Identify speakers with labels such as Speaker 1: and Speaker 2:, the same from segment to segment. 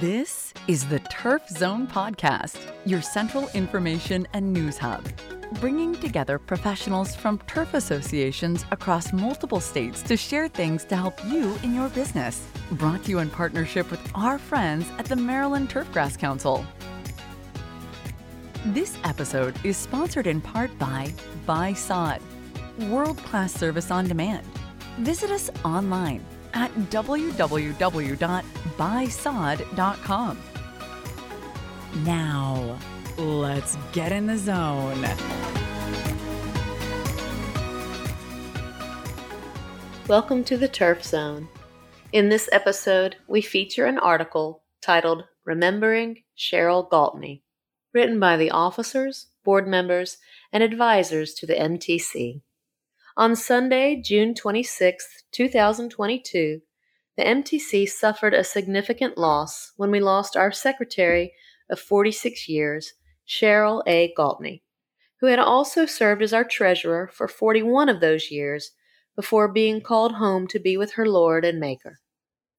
Speaker 1: This is the Turf Zone Podcast, your central information and news hub, bringing together professionals from turf associations across multiple states to share things to help you in your business. Brought to you in partnership with our friends at the Maryland Turfgrass Council. This episode is sponsored in part by Buy Sod, world class service on demand. Visit us online at www.buysod.com. Now, let's get in the zone.
Speaker 2: Welcome to the Turf Zone. In this episode, we feature an article titled Remembering Cheryl Galtney, written by the officers, board members, and advisors to the MTC. On Sunday, June 26, 2022, the MTC suffered a significant loss when we lost our secretary of 46 years, Cheryl A. Galtney, who had also served as our treasurer for 41 of those years before being called home to be with her Lord and Maker.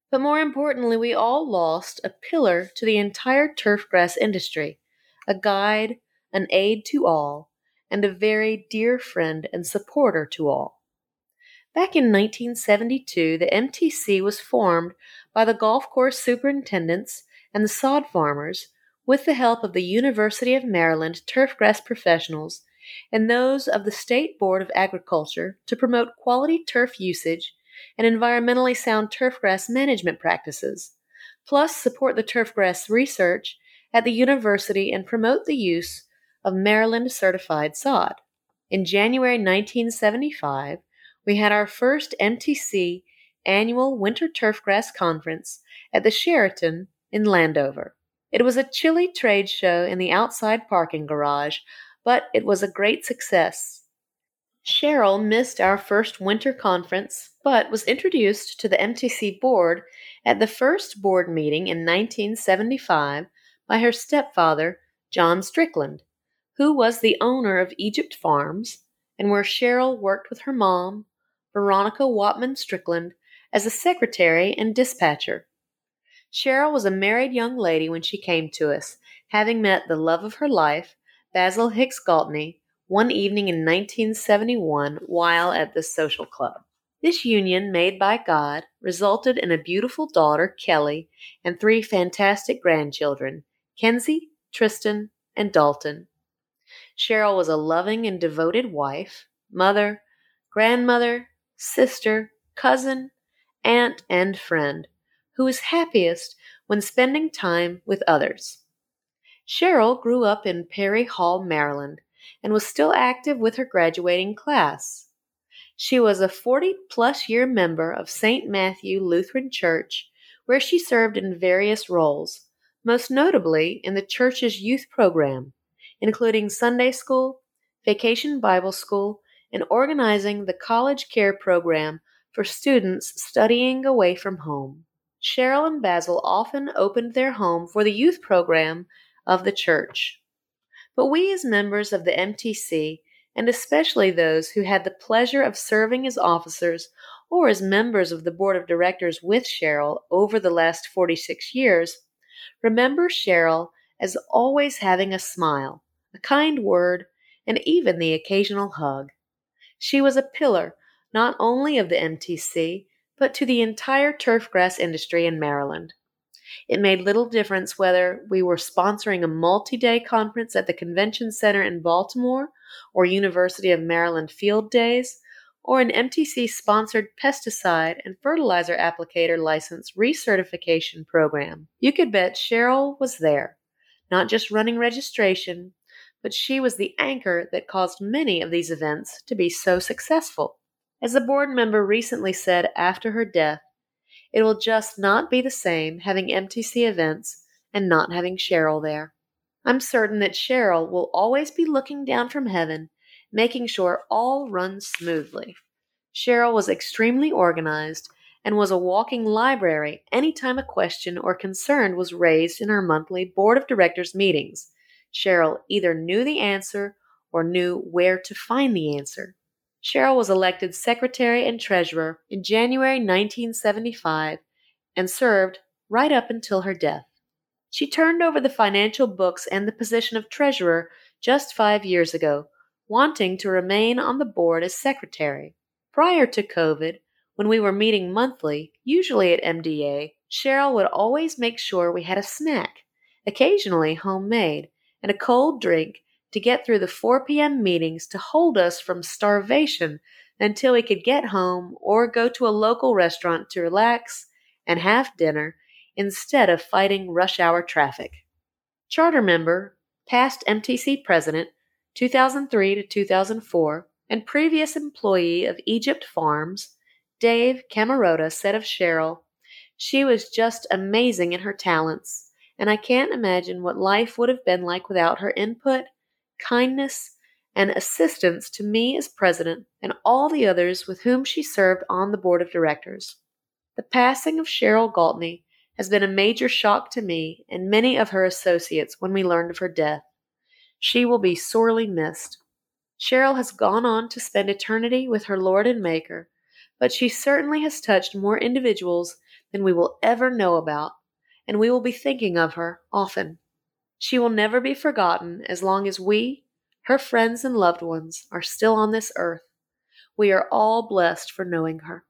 Speaker 2: But more importantly, we all lost a pillar to the entire turfgrass industry, a guide, an aid to all, and a very dear friend and supporter to all. Back in 1972, the MTC was formed by the golf course superintendents and the sod farmers with the help of the University of Maryland turfgrass professionals and those of the State Board of Agriculture to promote quality turf usage and environmentally sound turfgrass management practices, plus support the turfgrass research at the university and promote the use of Maryland certified sod. In January 1975, we had our first MTC annual Winter Turfgrass Conference at the Sheraton in Landover. It was a chilly trade show in the outside parking garage, but it was a great success. Cheryl missed our first winter conference, but was introduced to the MTC board at the first board meeting in 1975 by her stepfather, John Strickland, who was the owner of Egypt Farms, and where Cheryl worked with her mom, Veronica Watman Strickland, as a secretary and dispatcher. Cheryl was a married young lady when she came to us, having met the love of her life, Basil Hicks Galtney, one evening in 1971 while at the social club. This union, made by God, resulted in a beautiful daughter, Kelly, and three fantastic grandchildren, Kenzie, Tristan, and Dalton. Cheryl was a loving and devoted wife, mother, grandmother, sister, cousin, aunt, and friend, who was happiest when spending time with others. Cheryl grew up in Perry Hall, Maryland, and was still active with her graduating class. She was a 40 plus year member of St. Matthew Lutheran Church, where she served in various roles, most notably in the church's youth program including Sunday school, vacation Bible school, and organizing the college care program for students studying away from home. Cheryl and Basil often opened their home for the youth program of the church. But we, as members of the MTC, and especially those who had the pleasure of serving as officers or as members of the board of directors with Cheryl over the last 46 years, remember Cheryl as always having a smile a kind word, and even the occasional hug. She was a pillar not only of the MTC, but to the entire turfgrass industry in Maryland. It made little difference whether we were sponsoring a multi day conference at the Convention Center in Baltimore or University of Maryland Field Days, or an MTC sponsored pesticide and fertilizer applicator license recertification program. You could bet Cheryl was there, not just running registration, but she was the anchor that caused many of these events to be so successful. As a board member recently said after her death, it will just not be the same having MTC events and not having Cheryl there. I'm certain that Cheryl will always be looking down from heaven, making sure all runs smoothly. Cheryl was extremely organized and was a walking library anytime a question or concern was raised in our monthly Board of Directors meetings Cheryl either knew the answer or knew where to find the answer. Cheryl was elected secretary and treasurer in January 1975 and served right up until her death. She turned over the financial books and the position of treasurer just five years ago, wanting to remain on the board as secretary. Prior to COVID, when we were meeting monthly, usually at MDA, Cheryl would always make sure we had a snack, occasionally homemade, and a cold drink to get through the 4 p.m. meetings to hold us from starvation until we could get home or go to a local restaurant to relax and have dinner instead of fighting rush hour traffic. Charter member, past MTC president, 2003 to 2004, and previous employee of Egypt Farms, Dave Camarota said of Cheryl, She was just amazing in her talents, and I can't imagine what life would have been like without her input, kindness, and assistance to me as president and all the others with whom she served on the board of directors. The passing of Cheryl Galtney has been a major shock to me and many of her associates when we learned of her death. She will be sorely missed. Cheryl has gone on to spend eternity with her Lord and Maker, but she certainly has touched more individuals than we will ever know about, and we will be thinking of her often. She will never be forgotten as long as we, her friends and loved ones, are still on this earth. We are all blessed for knowing her.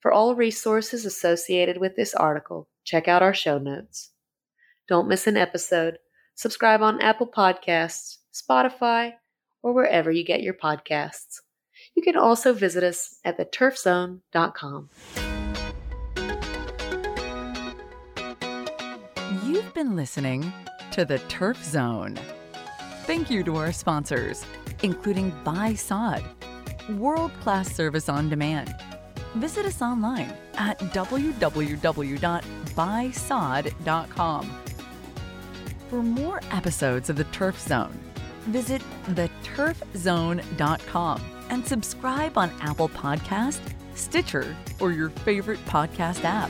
Speaker 2: For all resources associated with this article, check out our show notes. Don't miss an episode. Subscribe on Apple Podcasts, Spotify, or wherever you get your podcasts. You can also visit us at theturfzone.com.
Speaker 1: You've been listening to The Turf Zone. Thank you to our sponsors, including Buy Sod, world class service on demand. Visit us online at www.buysod.com. For more episodes of The Turf Zone, visit theturfzone.com and subscribe on Apple Podcast, Stitcher, or your favorite podcast app.